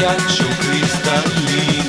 сиячу кристалли